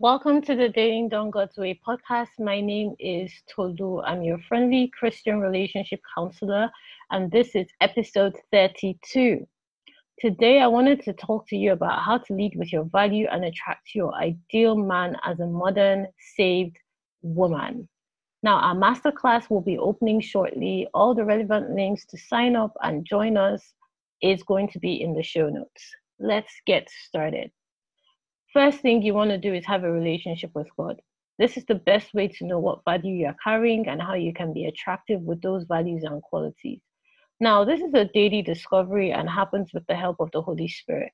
Welcome to the Dating Done God's Way podcast. My name is Tolu. I'm your friendly Christian relationship counselor, and this is episode 32. Today, I wanted to talk to you about how to lead with your value and attract your ideal man as a modern, saved woman. Now, our masterclass will be opening shortly. All the relevant links to sign up and join us is going to be in the show notes. Let's get started. First thing you want to do is have a relationship with God. This is the best way to know what value you're carrying and how you can be attractive with those values and qualities. Now, this is a daily discovery and happens with the help of the Holy Spirit.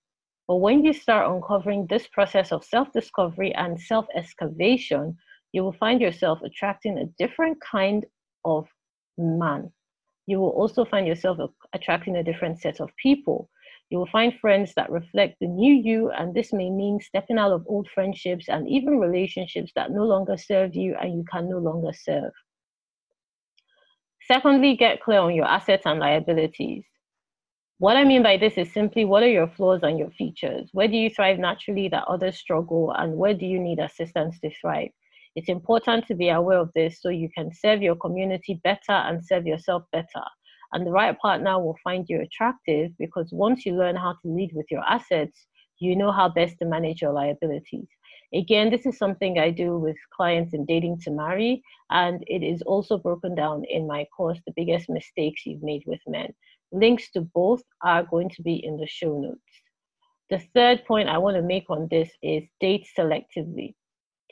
But when you start uncovering this process of self discovery and self excavation, you will find yourself attracting a different kind of man. You will also find yourself attracting a different set of people. You will find friends that reflect the new you, and this may mean stepping out of old friendships and even relationships that no longer serve you and you can no longer serve. Secondly, get clear on your assets and liabilities. What I mean by this is simply what are your flaws and your features? Where do you thrive naturally that others struggle, and where do you need assistance to thrive? It's important to be aware of this so you can serve your community better and serve yourself better. And the right partner will find you attractive because once you learn how to lead with your assets, you know how best to manage your liabilities. Again, this is something I do with clients in dating to marry, and it is also broken down in my course, The Biggest Mistakes You've Made with Men. Links to both are going to be in the show notes. The third point I want to make on this is date selectively.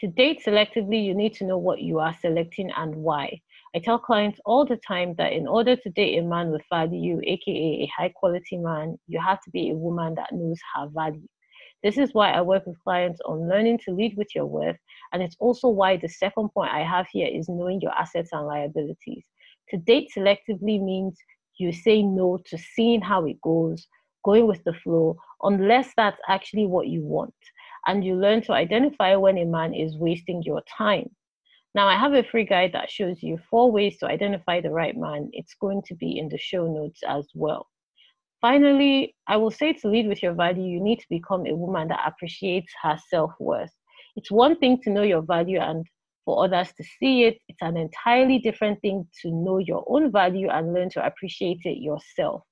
To date selectively, you need to know what you are selecting and why. I tell clients all the time that in order to date a man with value, aka a high quality man, you have to be a woman that knows her value. This is why I work with clients on learning to lead with your worth. And it's also why the second point I have here is knowing your assets and liabilities. To date selectively means you say no to seeing how it goes, going with the flow, unless that's actually what you want. And you learn to identify when a man is wasting your time. Now, I have a free guide that shows you four ways to identify the right man. It's going to be in the show notes as well. Finally, I will say to lead with your value, you need to become a woman that appreciates her self worth. It's one thing to know your value and for others to see it, it's an entirely different thing to know your own value and learn to appreciate it yourself.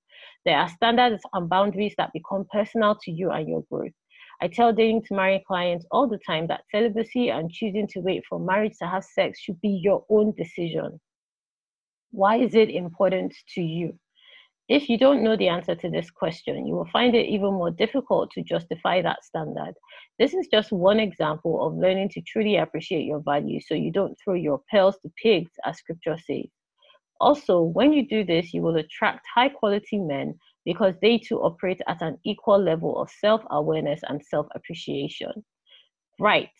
There are standards and boundaries that become personal to you and your growth. I tell dating to marry clients all the time that celibacy and choosing to wait for marriage to have sex should be your own decision. Why is it important to you? If you don't know the answer to this question, you will find it even more difficult to justify that standard. This is just one example of learning to truly appreciate your value so you don't throw your pearls to pigs, as scripture says. Also, when you do this, you will attract high quality men because they too operate at an equal level of self awareness and self appreciation. Right.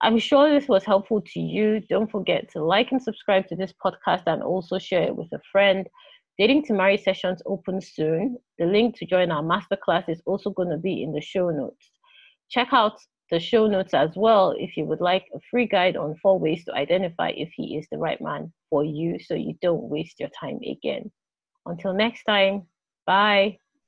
I'm sure this was helpful to you. Don't forget to like and subscribe to this podcast and also share it with a friend. Dating to Marry sessions open soon. The link to join our masterclass is also going to be in the show notes. Check out the show notes as well if you would like a free guide on four ways to identify if he is the right man for you so you don't waste your time again. Until next time, Bye.